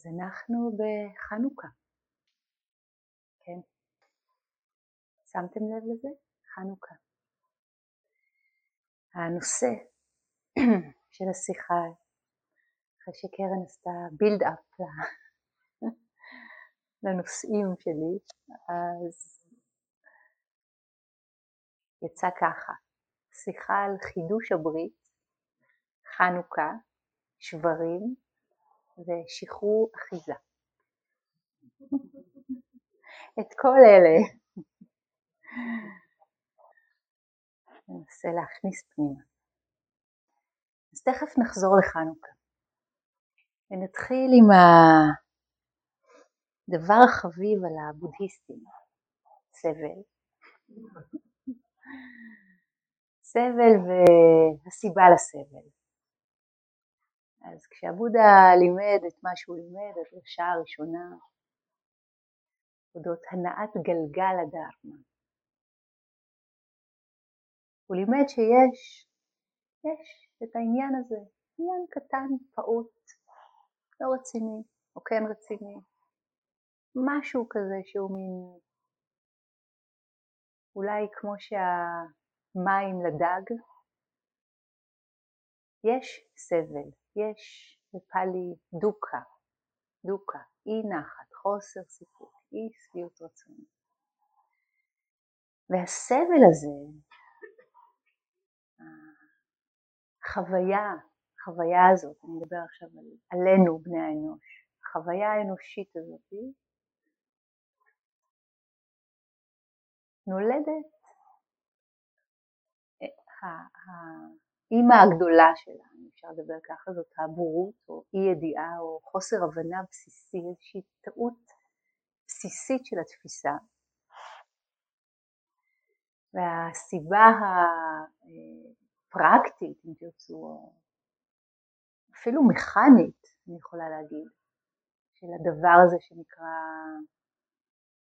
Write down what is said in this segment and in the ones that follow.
אז אנחנו בחנוכה, כן? שמתם לב לזה? חנוכה. הנושא של השיחה, אחרי שקרן עשתה בילד-אפ לנושאים שלי, אז יצא ככה, שיחה על חידוש הברית, חנוכה, שברים ושחרור אחיזה. את כל אלה ננסה להכניס פנימה. אז תכף נחזור לחנוכה ונתחיל עם הדבר החביב על הבודהיסטים, סבל. סבל והסיבה לסבל. אז כשהבודה לימד את מה שהוא לימד, הדרשה הראשונה, אודות הנעת גלגל הדרמה, הוא לימד שיש, יש את העניין הזה, עניין קטן, פעוט, לא רציני, או כן רציני, משהו כזה שהוא מין, אולי כמו שהמים לדג, יש סבל, יש בפאלי דוקה, דוקה, אי נחת, חוסר סיפוק, אי שביעות רצון. והסבל הזה, החוויה, החוויה הזאת, אני מדבר עכשיו על, עלינו בני האנוש, החוויה האנושית הזאת נולדת האימא הגדולה שלה, אפשר לדבר ככה, זאת הבורות או אי ידיעה או חוסר הבנה בסיסי, איזושהי טעות בסיסית של התפיסה. והסיבה הפרקטית, אם תרצו, אפילו מכנית, אני יכולה להגיד, של הדבר הזה שנקרא,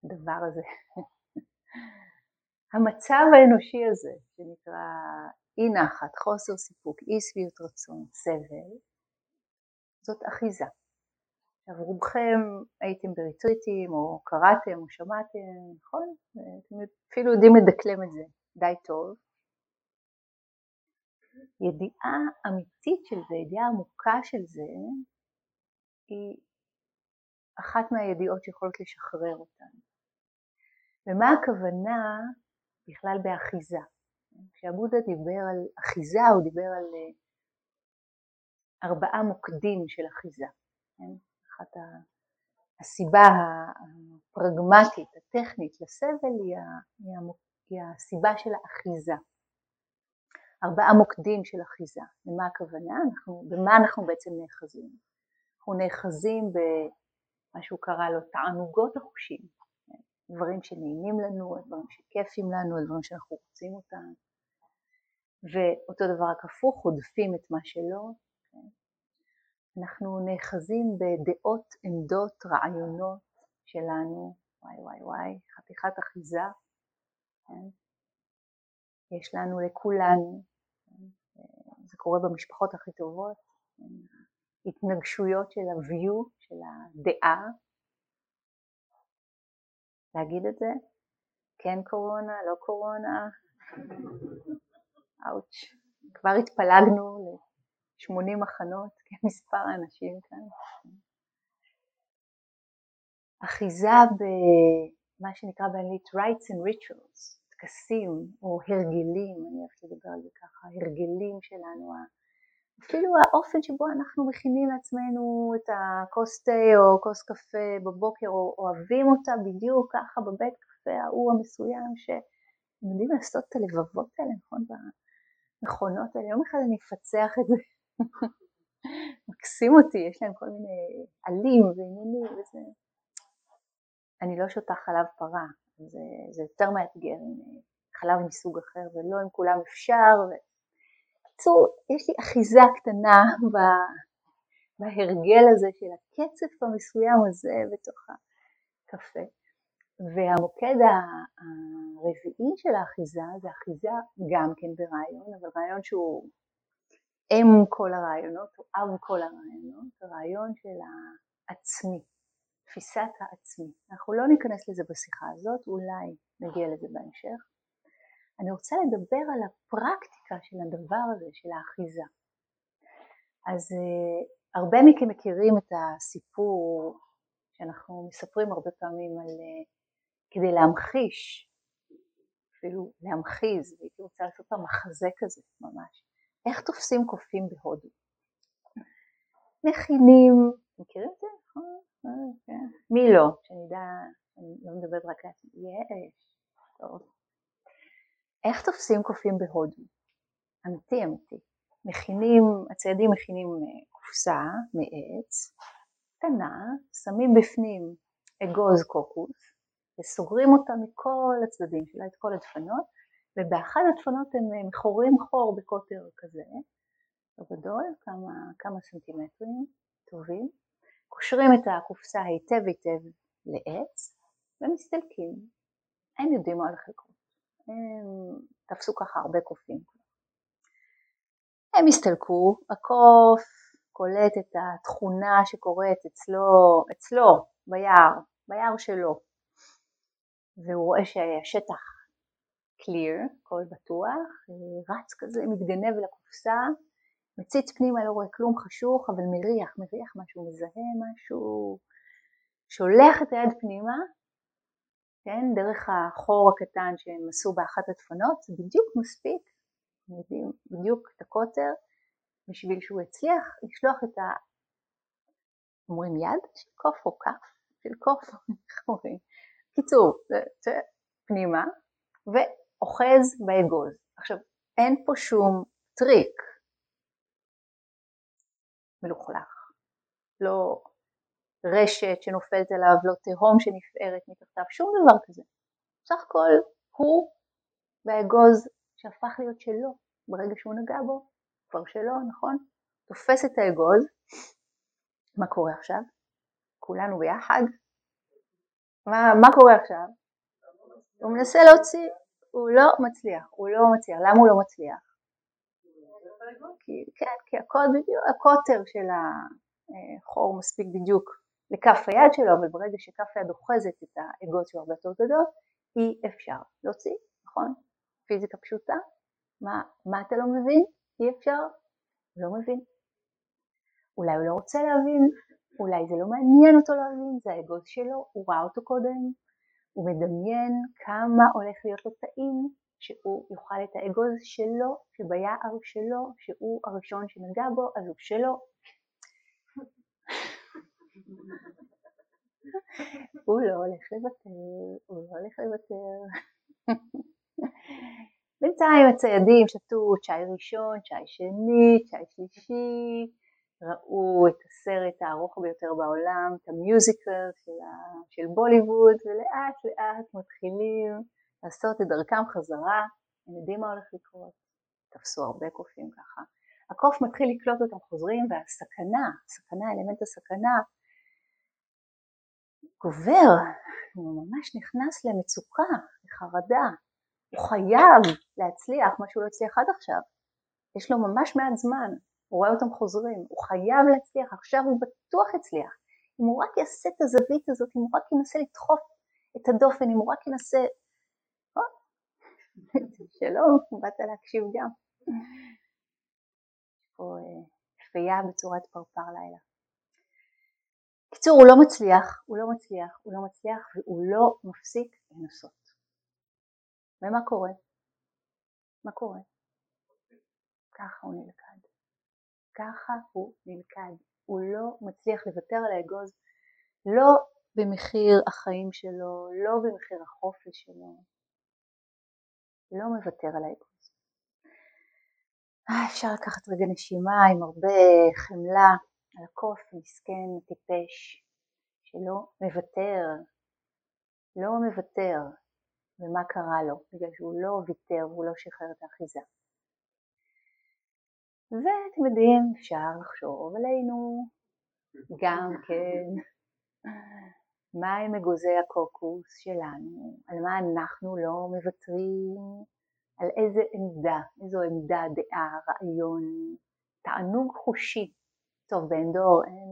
הדבר הזה, המצב האנושי הזה שנקרא אי נחת, חוסר סיפוק, אי שביעות רצון, סבל, זאת אחיזה. עכשיו רובכם הייתם בריטריטים או קראתם או שמעתם, נכון? אתם אפילו יודעים לדקלם את זה די טוב. ידיעה אמיתית של זה, ידיעה עמוקה של זה, היא אחת מהידיעות שיכולות לשחרר אותנו. ומה הכוונה בכלל באחיזה? כשהבודה דיבר על אחיזה הוא דיבר על אה, ארבעה מוקדים של אחיזה. כן? אחת הסיבה הפרגמטית, הטכנית לסבל היא, הסיבה של האחיזה. ארבעה מוקדים של אחיזה. למה הכוונה? אנחנו, במה אנחנו בעצם נאחזים? אנחנו נאחזים במה שהוא קרא לו תענוגות החושים, דברים שנעימים לנו, דברים שכיפים לנו, דברים שאנחנו רוצים אותם, ואותו דבר רק הפוך, הודפים את מה שלא. כן? אנחנו נאחזים בדעות, עמדות, רעיונות שלנו, וואי וואי וואי, חתיכת אחיזה, כן? יש לנו לכולנו, כן? זה קורה במשפחות הכי טובות, כן? התנגשויות של ה-view, של הדעה, להגיד את זה, כן קורונה, לא קורונה, אאוץ', כבר התפלגנו ל-80 מחנות כמספר האנשים כאן. אחיזה במה שנקרא באנגלית rights and rituals, טקסים או הרגלים, אני אוהבת לדבר על זה ככה, הרגלים שלנו, אפילו האופן שבו אנחנו מכינים לעצמנו את הכוס תה או כוס קפה בבוקר, או אוהבים אותה בדיוק ככה בבית קפה ההוא המסוים, יודעים לעשות את הלבבות האלה, נכון? המכונות האלה, יום אחד אני אפצח את זה. מקסים אותי, יש להם כל מיני עלים ועניינים וזה. אני לא שותה חלב פרה, זה, זה יותר מאתגר עם חלב מסוג אחר ולא עם כולם אפשר. בקיצור, יש לי אחיזה קטנה בהרגל הזה של הקצף המסוים הזה בתוך הקפה. והמוקד הרביעי של האחיזה זה אחיזה גם כן ברעיון, אבל רעיון שהוא אם כל הרעיונות, או אב כל הרעיונות, הרעיון של עצמי, תפיסת העצמי. אנחנו לא ניכנס לזה בשיחה הזאת, אולי נגיע לזה בהמשך. אני רוצה לדבר על הפרקטיקה של הדבר הזה, של האחיזה. אז uh, הרבה מכם מכירים את הסיפור שאנחנו מספרים הרבה פעמים על, uh, כדי להמחיש, אפילו להמחיז, והייתי רוצה לעשות פעם מחזה כזה ממש, איך תופסים קופים בהודו. מכינים, מכירים את זה? נכון? אה, כן. מי לא? שאני אדע, אני לא מדברת רק לעצמי, יש, טוב. איך תופסים קופים בהודו? אמיתי אמיתי. מכינים, הציידים מכינים אה, קופסה מעץ, קטנה, שמים בפנים אגוז קוקוס וסוגרים אותה מכל הצדדים שלה, את כל הדפנות, ובאחד הדפנות הם מחורים חור בקוטר כזה, גדול, כמה, כמה סנטימטרים טובים, קושרים את הקופסה היטב היטב לעץ ומסתלקים. הם יודעים מה הולך לקרות. הם תפסו ככה הרבה קופים. הם הסתלקו, הקוף קולט את התכונה שקורית אצלו, אצלו, ביער, ביער שלו, והוא רואה שהשטח clear, הכל בטוח, רץ כזה, מתגנב לקופסה, מציץ פנימה, לא רואה כלום חשוך, אבל מריח, מריח משהו, מזהה משהו, שולח את היד פנימה, כן, דרך החור הקטן שהם עשו באחת הדפנות, זה בדיוק מספיק, יודעים בדיוק את הקוטר, בשביל שהוא יצליח לשלוח את ה... אומרים יד של קוף או כף של קוף, איך אומרים? קיצור, זה פנימה, ואוחז באגוז. עכשיו, אין פה שום טריק מלוכלך, לא רשת שנופלת עליו, לא תהום שנפערת מתחתיו, שום דבר כזה. בסך הכל הוא והאגוז שהפך להיות שלו ברגע שהוא נגע בו, כבר שלו, נכון? תופס את האגוז, מה קורה עכשיו? כולנו ביחד? מה, מה קורה עכשיו? הוא מנסה להוציא, הוא לא מצליח, הוא לא מצליח. למה הוא לא מצליח? כי, כן, כי הקוד, בדיוק, הקוטר של החור מספיק בדיוק לכף היד שלו, אבל ברגע שכף היד אוחזת את האגוז שהוא הרבה יותר גדול, אי אפשר להוציא, נכון? פיזיקה פשוטה. מה, מה אתה לא מבין? אי אפשר? לא מבין. אולי הוא לא רוצה להבין, אולי זה לא מעניין אותו להבין, זה האגוז שלו, הוא ראה אותו קודם, הוא מדמיין כמה הולך להיות לו טעים שהוא יאכל את האגוז שלו, שביער שלו, שהוא הראשון שנגע בו, אז הוא שלו. הוא לא הולך לוותר, הוא לא הולך לוותר. בינתיים הציידים שתו צ'אי ראשון, צ'אי שני, צ'אי שלישי, ראו את הסרט הארוך ביותר בעולם, את המיוזיקל של, ה... של בוליווד, ולאט לאט מתחילים לעשות את דרכם חזרה, הם יודעים מה הולך לקרות, תפסו הרבה קופים ככה. הקוף מתחיל לקלוט אותם חוזרים והסכנה, סכנה, אלמנט הסכנה, גובר, הוא ממש נכנס למצוקה, לחרדה, הוא חייב להצליח מה שהוא לא הצליח עד עכשיו. יש לו ממש מעט זמן, הוא רואה אותם חוזרים, הוא חייב להצליח, עכשיו הוא בטוח הצליח. אם הוא רק יעשה את הזווית הזאת, אם הוא רק ינסה לדחוף את הדופן, אם הוא רק ינסה... שלום, באת להקשיב גם. יש פה כפייה אה, בצורת פרפר לילה. קיצור, הוא לא מצליח, הוא לא מצליח, הוא לא מצליח והוא לא מפסיק לנסות. ומה קורה? מה קורה? ככה הוא נלכד. ככה הוא נלכד. הוא לא מצליח לוותר על האגוז, לא במחיר החיים שלו, לא במחיר החופש שלו. לא מוותר על האגוז. אה, אפשר לקחת רגע נשימה עם הרבה חמלה על הקוף המסכן, הטיפש, שלא מוותר, לא מוותר, ומה קרה לו, בגלל שהוא לא ויתר והוא לא שחרר את האחיזה. ואתם יודעים, אפשר לחשוב עלינו. גם כן, מה עם אגוזי הקוקוס שלנו, על מה אנחנו לא מוותרים, על איזה עמדה, איזו עמדה, דעה, רעיון, תענוג חושי. טוב, באנדור אין,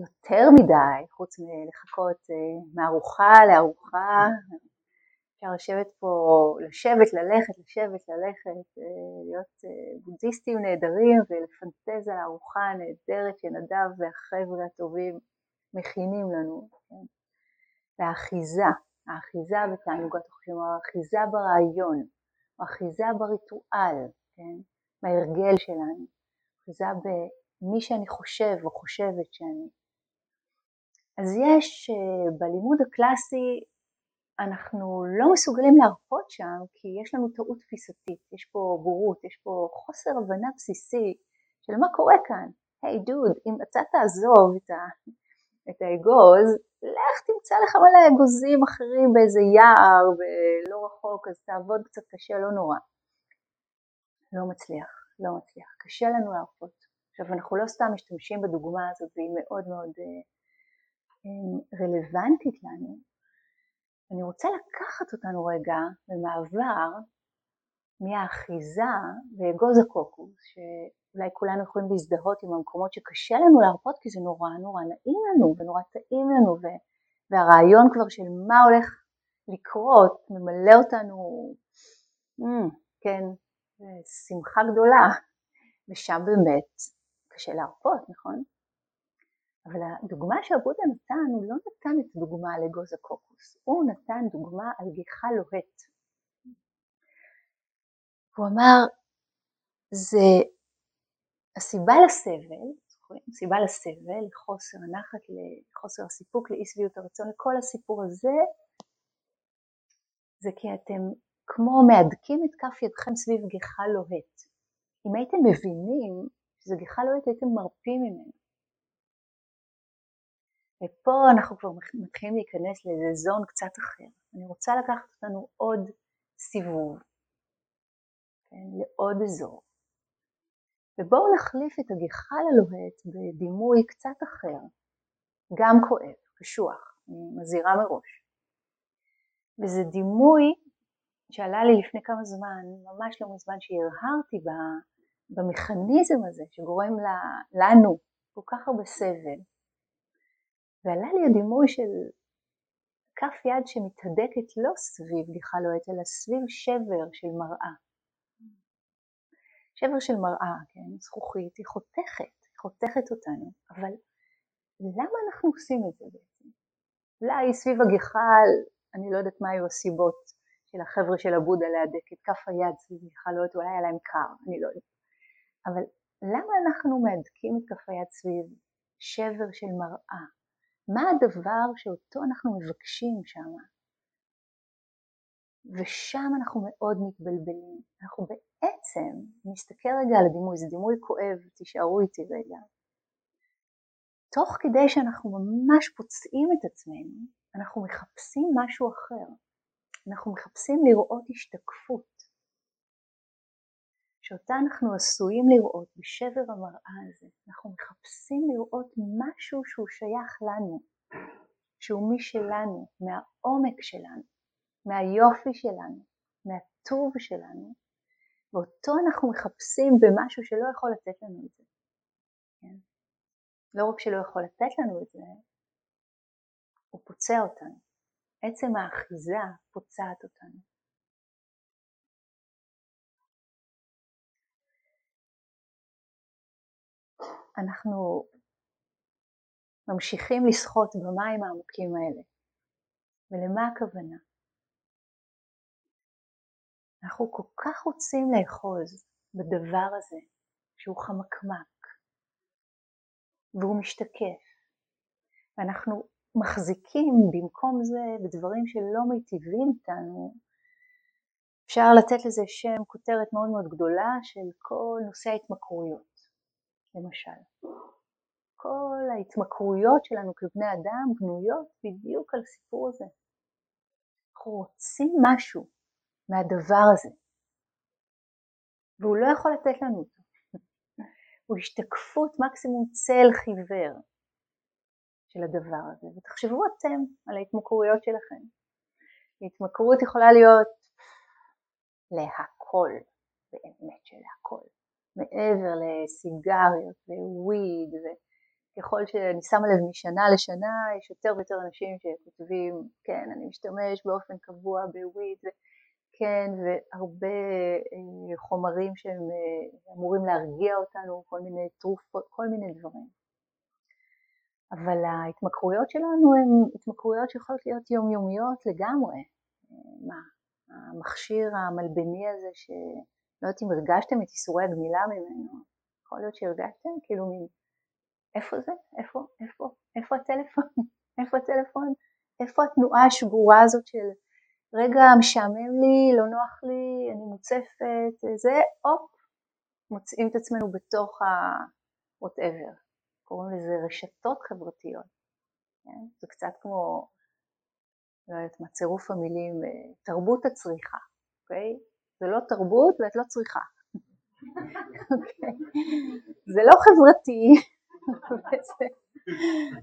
יותר מדי, חוץ מלחכות אה, מארוחה לארוחה, אפשר לשבת פה, לשבת, ללכת, לשבת, ללכת, אה, להיות אה, בודהיסטים נהדרים ולפנטז על הארוחה הנהדרת שנדב והחבר'ה הטובים מכינים לנו. כן? והאחיזה, האחיזה בתענוגת החושים, או האחיזה ברעיון, או האחיזה בריטואל, כן? בהרגל שלנו, אחיזה במי שאני חושב או חושבת שאני. אז יש אה, בלימוד הקלאסי, אנחנו לא מסוגלים להרפות שם כי יש לנו טעות תפיסתית, יש פה בורות, יש פה חוסר הבנה בסיסי של מה קורה כאן. היי hey, דוד, אם אתה תעזוב את, ה, את האגוז, לך תמצא לך מלא אגוזים אחרים באיזה יער ולא רחוק, אז תעבוד קצת קשה, לא נורא. לא מצליח, לא מצליח, קשה לנו להרפות. עכשיו אנחנו לא סתם משתמשים בדוגמה הזאת והיא מאוד מאוד אה, רלוונטית לנו, אני רוצה לקחת אותנו רגע במעבר מהאחיזה ואגוז הקוקוס, שאולי כולנו יכולים להזדהות עם המקומות שקשה לנו להרפות כי זה נורא נורא נעים לנו ונורא טעים לנו והרעיון כבר של מה הולך לקרות ממלא אותנו, mm, כן, שמחה גדולה, ושם באמת קשה להרפות, נכון? אבל הדוגמה שהבודה נתן, הוא לא נתן את הדוגמה על אגוז הקוקוס, הוא נתן דוגמה על גיחה לוהט. הוא אמר, זה הסיבה לסבל, הסיבה לסבל, לחוסר הנחת, לחוסר הסיפוק, לאי שביעות הרצון, לכל הסיפור הזה, זה כי אתם כמו מהדקים את כף ידכם סביב גיחה לוהט. אם הייתם מבינים שזה גיחה לוהט, הייתם מרפים ממנו. ופה אנחנו כבר מתחילים להיכנס לאיזה זון קצת אחר. אני רוצה לקחת אותנו עוד סיבוב, כן, לעוד אזור. ובואו נחליף את הגחל הלוהט בדימוי קצת אחר, גם כואב, קשוח, אני מזהירה מראש. וזה דימוי שעלה לי לפני כמה זמן, ממש לא מזמן, שהרהרתי במכניזם הזה שגורם לנו כל כך הרבה סבל, ועלה לי הדימוי של כף יד שמתהדקת לא סביב גיחה לוהט, אלא סביב שבר של מראה. שבר של מראה, כן, זכוכית, היא חותכת, היא חותכת אותנו, אבל למה אנחנו עושים את זה בעצם? אולי סביב הגחל, אני לא יודעת מה היו הסיבות של החבר'ה של הבודה להדק את כף היד סביב גיחה לוהט, אולי היה להם קר, אני לא יודעת. אבל למה אנחנו מהדקים את כף היד סביב שבר של מראה? מה הדבר שאותו אנחנו מבקשים שם? ושם אנחנו מאוד מתבלבלים. אנחנו בעצם, נסתכל רגע על הדימוי, זה דימוי כואב, תישארו איתי רגע. תוך כדי שאנחנו ממש פוצעים את עצמנו, אנחנו מחפשים משהו אחר. אנחנו מחפשים לראות השתקפות, שאותה אנחנו עשויים לראות בשבר המראה הזה. אנחנו מחפשים לראות משהו שהוא שייך לנו, שהוא משלנו, מהעומק שלנו, מהיופי שלנו, מהטוב שלנו, ואותו אנחנו מחפשים במשהו שלא יכול לתת לנו את זה. כן? לא רק שלא יכול לתת לנו את זה, הוא פוצע אותנו. עצם האחיזה פוצעת אותנו. אנחנו ממשיכים לשחות במים העמוקים האלה. ולמה הכוונה? אנחנו כל כך רוצים לאחוז בדבר הזה שהוא חמקמק והוא משתקף ואנחנו מחזיקים במקום זה בדברים שלא מיטיבים איתנו אפשר לתת לזה שם, כותרת מאוד מאוד גדולה של כל נושא ההתמכרויות למשל. כל ההתמכרויות שלנו כבני אדם בנויות בדיוק על הסיפור הזה. אנחנו רוצים משהו מהדבר הזה, והוא לא יכול לתת לנו אותו. הוא השתקפות מקסימום צל חיוור של הדבר הזה, ותחשבו אתם על ההתמכרויות שלכם. התמכרות יכולה להיות להכל, באמת של הכל. מעבר לסיגריות וויד ככל שאני שמה לב משנה לשנה, יש יותר ויותר אנשים שכותבים, כן, אני משתמש באופן קבוע בוויד, כן, והרבה אה, חומרים שהם אה, אמורים להרגיע אותנו, כל מיני תרופות, כל מיני דברים. אבל ההתמכרויות שלנו הן התמכרויות שיכולות להיות יומיומיות לגמרי. מה, המכשיר המלבני הזה, שלא יודעת אם הרגשתם את איסורי הגמילה ממנו, יכול להיות שהרגשתם, כאילו מין, איפה זה? איפה? איפה? איפה הטלפון? איפה הטלפון? איפה התנועה השגורה הזאת של רגע משעמם לי, לא נוח לי, אני מוצפת, זה, הופ, מוצאים את עצמנו בתוך ה-whatever. קוראים לזה רשתות חברתיות. כן? זה קצת כמו, לא יודעת מה, צירוף המילים, אה, תרבות הצריכה, אוקיי? זה לא תרבות ואת לא צריכה. אוקיי? זה לא חברתי,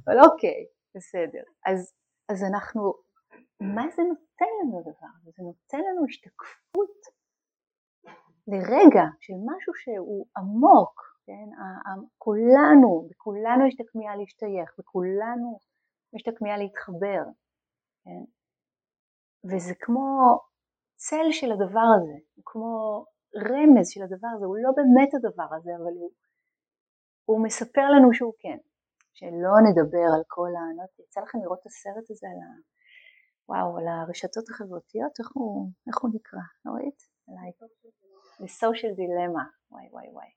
אבל אוקיי, בסדר. אז, אז אנחנו, מה זה נותן לנו הדבר הזה? זה נותן לנו השתקפות לרגע של משהו שהוא עמוק, כן? כולנו, בכולנו יש את הכמיהה להשתייך, בכולנו יש את הכמיהה להתחבר, כן? וזה כמו צל של הדבר הזה, כמו רמז של הדבר הזה, הוא לא באמת הדבר הזה, אבל הוא, הוא מספר לנו שהוא כן. שלא נדבר על כל ה... לא יודעת, יצא לכם לראות את הסרט הזה על ה... וואו, על הרשתות החברתיות, איך הוא, איך הוא נקרא, לא ראית? על ה... The דילמה, וואי וואי וואי.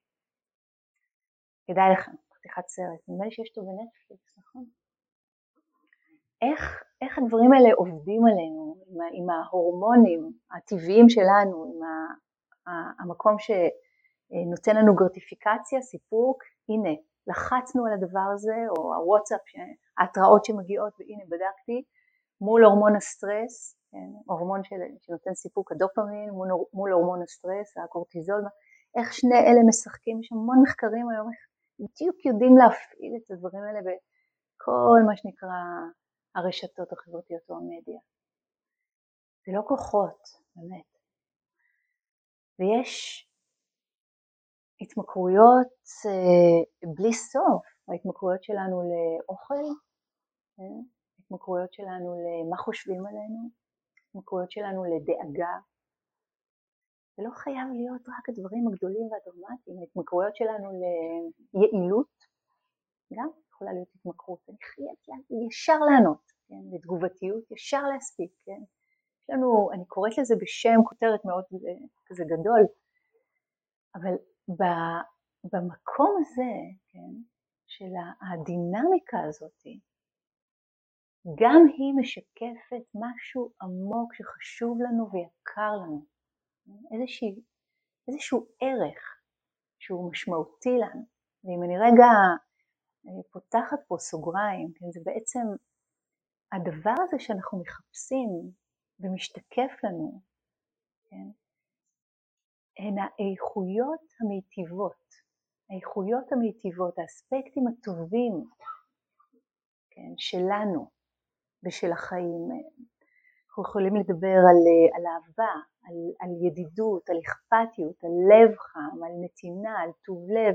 כדאי לכם, פתיחת סרט, נדמה לי שיש אותו בנטפליקס? איך, איך הדברים האלה עובדים עלינו, עם, עם ההורמונים הטבעיים שלנו, עם ה, ה, המקום שנותן לנו גרטיפיקציה, סיפוק, הנה, לחצנו על הדבר הזה, או הוואטסאפ, ההתראות שמגיעות, והנה בדקתי, מול הורמון הסטרס, כן, הורמון של, שנותן סיפוק, הדופמין, מול, מול הורמון הסטרס, הקורטיזול, איך שני אלה משחקים, יש המון מחקרים היום איך בדיוק יודעים להפעיל את הדברים האלה בכל מה שנקרא הרשתות החברתיות או המדיה. זה לא כוחות, באמת. ויש התמכרויות אה, בלי סוף, ההתמכרויות שלנו לאוכל, אה, התמכרויות שלנו למה חושבים עלינו, התמכרויות שלנו לדאגה, זה לא חייב להיות רק הדברים הגדולים והדרמטיים, ההתמכרויות שלנו ליעילות, גם יכולה להיות התמכרות, אני חייבת ישר לענות, כן, לתגובתיות, ישר להספיק, כן, יש לנו, אני קוראת לזה בשם כותרת מאוד אה, כזה גדול, אבל במקום הזה, כן, של הדינמיקה הזאת, גם היא משקפת משהו עמוק שחשוב לנו ויקר לנו. איזושהי, איזשהו ערך שהוא משמעותי לנו. ואם אני רגע פותחת פה סוגריים, כן, זה בעצם הדבר הזה שאנחנו מחפשים ומשתקף לנו, כן, הן האיכויות המיטיבות, האיכויות המיטיבות, האספקטים הטובים כן, שלנו ושל החיים. אנחנו יכולים לדבר על, אה, על אהבה, על, על ידידות, על אכפתיות, על לב חם, על נתינה, על טוב לב,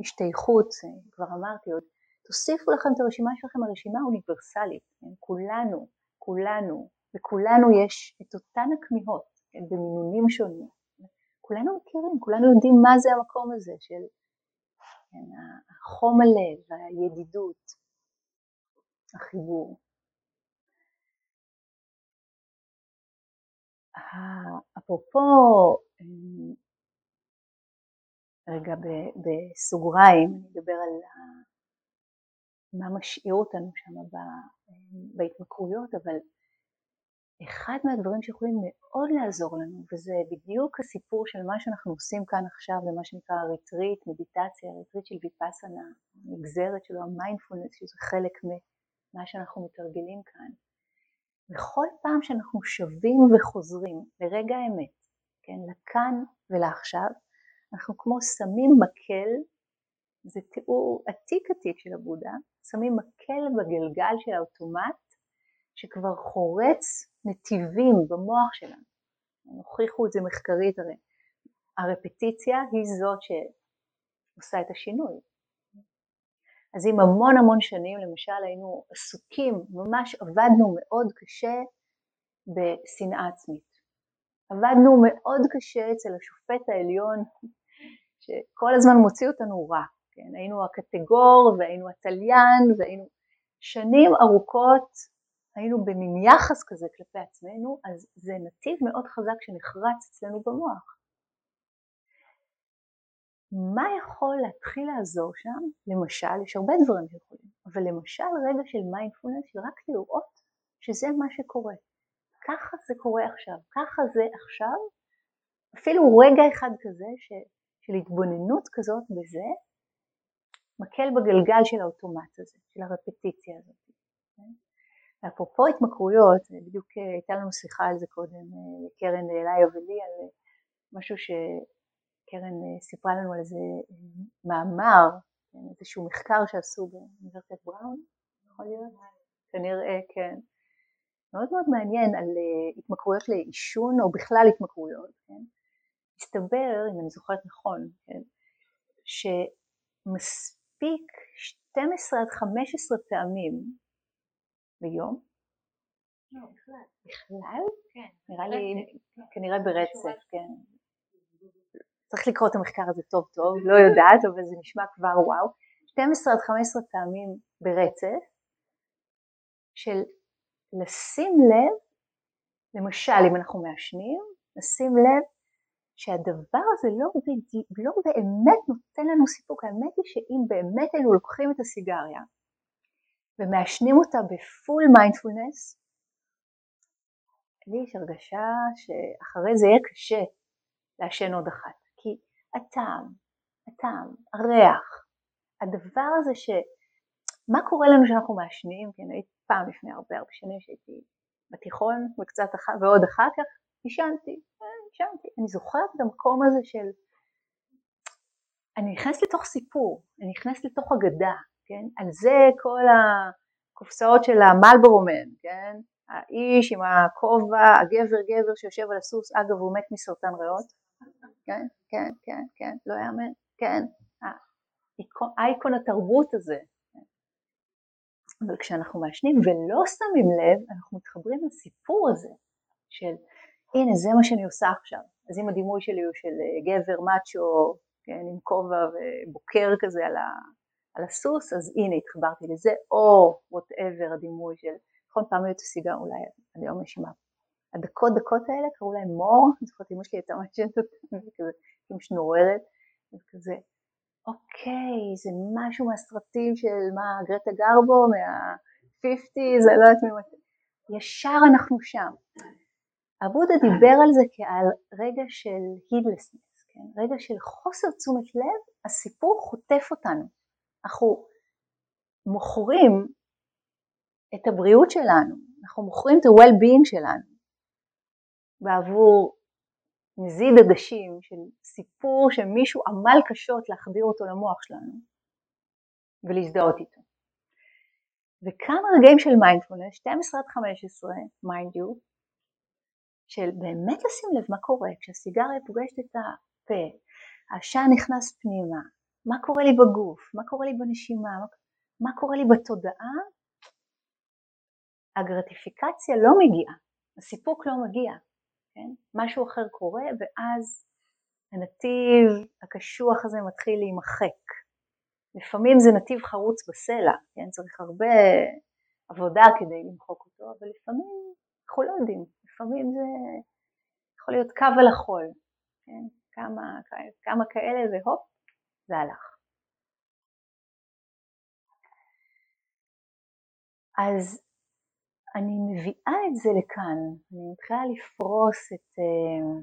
השתייכות, כבר אמרתי עוד, תוסיפו לכם את הרשימה שלכם, הרשימה אוניברסלית, כן? כולנו, כולנו, וכולנו יש את אותן הכמיהות, כן? במינונים שונים, כולנו מכירים, כולנו יודעים מה זה המקום הזה של כן, החום הלב, הידידות, החיבור. אפרופו, אמ, רגע בסוגריים, אני אדבר על מה משאיר אותנו שם בהתמכרויות, אבל אחד מהדברים שיכולים מאוד לעזור לנו, וזה בדיוק הסיפור של מה שאנחנו עושים כאן עכשיו במה שנקרא ריטריט, מדיטציה, ריטריט של ויפאסנה, נגזרת שלו, המיינדפולנס, שזה חלק ממה שאנחנו מתרגלים כאן. וכל פעם שאנחנו שבים וחוזרים לרגע האמת, כן, לכאן ולעכשיו, אנחנו כמו שמים מקל, זה תיאור עתיק עתיק של הבודה, שמים מקל בגלגל של האוטומט שכבר חורץ נתיבים במוח שלנו. הם הוכיחו את זה מחקרית הרי. הרפטיציה היא זאת שעושה את השינוי. אז אם המון המון שנים למשל היינו עסוקים, ממש עבדנו מאוד קשה בשנאה עצמית. עבדנו מאוד קשה אצל השופט העליון שכל הזמן מוציא אותנו רע, כן? היינו הקטגור והיינו התליין והיינו שנים ארוכות היינו במין יחס כזה כלפי עצמנו, אז זה נתיב מאוד חזק שנחרץ אצלנו במוח. מה יכול להתחיל לעזור שם? למשל, יש הרבה דברים שיכולים, אבל למשל רגע של מיינדפולנס, שרק לראות שזה מה שקורה. ככה זה קורה עכשיו, ככה זה עכשיו, אפילו רגע אחד כזה ש, של התבוננות כזאת בזה, מקל בגלגל של האוטומט הזה, של הרפטיציה הזאת. כן? אפרופו התמכרויות, בדיוק אה, הייתה לנו שיחה על זה קודם, אה, קרן אליה ולי, על אה, משהו שקרן סיפרה לנו על איזה מאמר, כן, איזשהו מחקר שעשו באוניברסיטת בראון, יכול להיות? כנראה, כן. מאוד מאוד מעניין על התמכרויות לעישון או בכלל התמכרויות, כן? מסתבר, אם אני זוכרת נכון, כן, שמספיק 12 עד 15 פעמים ביום? לא, בכלל. בכלל? כן. נראה לי, כנראה ברצף, כן. צריך לקרוא את המחקר הזה טוב טוב, לא יודעת, אבל זה נשמע כבר וואו. 12 עד 15 פעמים ברצף של לשים לב, למשל אם אנחנו מעשנים, לשים לב שהדבר הזה לא, לא באמת נותן לנו סיפוק. האמת היא שאם באמת היינו לוקחים את הסיגריה ומעשנים אותה בפול מיינדפולנס, לי יש הרגשה שאחרי זה יהיה קשה לעשן עוד אחת, כי הטעם, הטעם, הריח, הדבר הזה ש... מה קורה לנו כשאנחנו מעשנים? כן, הייתי פעם לפני הרבה הרבה שנים שהייתי בתיכון וקצת אחר, ועוד אחר כך עישנתי, עישנתי. אני זוכרת את המקום הזה של... אני נכנסת לתוך סיפור, אני נכנסת לתוך אגדה, כן? על זה כל הקופסאות של המלברומן, כן? האיש עם הכובע, הגבר גבר שיושב על הסוס, אגב הוא מת מסרטן ריאות, כן, כן, כן, כן, לא יאמן, כן, אייקון התרבות הזה. אבל כשאנחנו מעשנים ולא שמים לב, אנחנו מתחברים לסיפור הזה של הנה זה מה שאני עושה עכשיו. אז אם הדימוי שלי הוא של גבר מאצ'ו, כן, עם כובע ובוקר כזה על, ה, על הסוס, אז הנה התחברתי לזה, או whatever הדימוי של, נכון פעם היו את הסיגר, אולי אני לא מאשימה, הדקות דקות האלה קראו להם More, אני זוכרת אמא שלי הייתה מעשנת אותם, כזה עם שנוררת, וכזה, אוקיי, זה משהו מהסרטים של מה, גרטה גרבו, מה-50, זה לא יודעת ממתי, ישר אנחנו שם. אבודה דיבר על זה כעל רגע של הידלסנס, כן? רגע של חוסר תשומת לב, הסיפור חוטף אותנו. אנחנו מוכרים את הבריאות שלנו, אנחנו מוכרים את ה-well-being שלנו בעבור נזיד עדשים של סיפור שמישהו עמל קשות להחדיר אותו למוח שלנו ולהזדהות איתו. וכמה רגעים של מיינדפולנס, 12 עד 15, mind you, של באמת לשים לב מה קורה כשהסיגריה פוגשת את הפה, העשן נכנס פנימה, מה קורה לי בגוף, מה קורה לי בנשימה, מה קורה לי בתודעה, הגרטיפיקציה לא מגיעה, הסיפוק לא מגיע, כן? משהו אחר קורה ואז הנתיב הקשוח הזה מתחיל להימחק. לפעמים זה נתיב חרוץ בסלע, כן? צריך הרבה עבודה כדי למחוק אותו, אבל לפעמים אנחנו לא יודעים, לפעמים זה יכול להיות קו על החול, כן? כמה, כמה כאלה והופ, זה הלך. אז אני מביאה את זה לכאן, אני מתחילה לפרוס את, אה,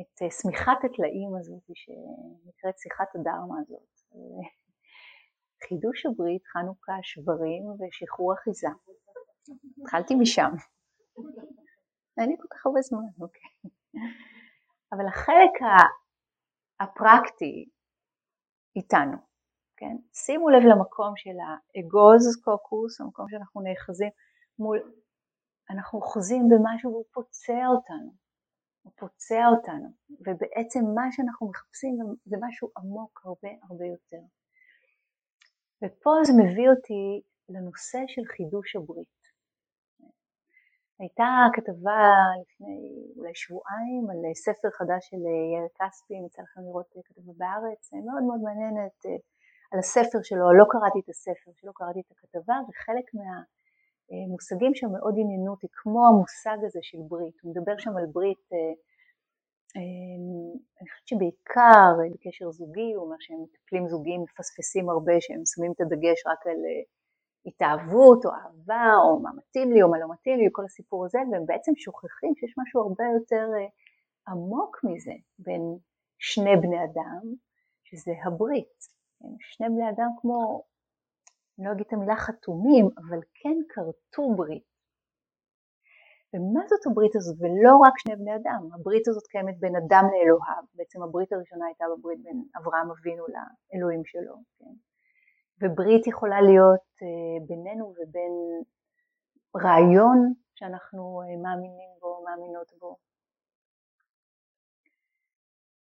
את אה, שמיכת הטלאים הזאת שנקראת שיחת הדרמה הזאת. חידוש הברית, חנוכה, שברים ושחרור אחיזה. התחלתי משם. אין לי כל כך הרבה זמן, אוקיי. אבל החלק הפרקטי איתנו, כן? שימו לב למקום של האגוז קוקוס, המקום שאנחנו נאחזים מול, אנחנו אוחזים במשהו והוא פוצע אותנו, הוא פוצע אותנו, ובעצם מה שאנחנו מחפשים זה משהו עמוק הרבה הרבה יותר. ופה זה מביא אותי לנושא של חידוש הברית. הייתה כתבה לפני אולי שבועיים על ספר חדש של יאיר כספי, אם יצא לכם לראות כתבה בארץ, מאוד מאוד מעניינת על הספר שלו, לא קראתי את הספר, שלא קראתי את הכתבה, וחלק מהמושגים שם מאוד עניינו אותי, כמו המושג הזה של ברית, הוא מדבר שם על ברית אה, אמ, אני חושבת שבעיקר בקשר זוגי, הוא אומר שהם מטפלים זוגיים מפספסים הרבה, שהם שמים את הדגש רק על אה, התאהבות או אהבה או מה מתאים לי או מה לא מתאים לי, כל הסיפור הזה, והם בעצם שוכחים שיש משהו הרבה יותר אה, עמוק מזה בין שני בני אדם, שזה הברית. שני בני אדם כמו, אני לא אגיד את המילה חתומים, אבל כן כרתו ברית. ומה זאת הברית הזאת? ולא רק שני בני אדם, הברית הזאת קיימת בין אדם לאלוהיו, בעצם הברית הראשונה הייתה בברית בין אברהם אבינו לאלוהים שלו, כן? וברית יכולה להיות אה, בינינו ובין רעיון שאנחנו אה, מאמינים בו, מאמינות בו.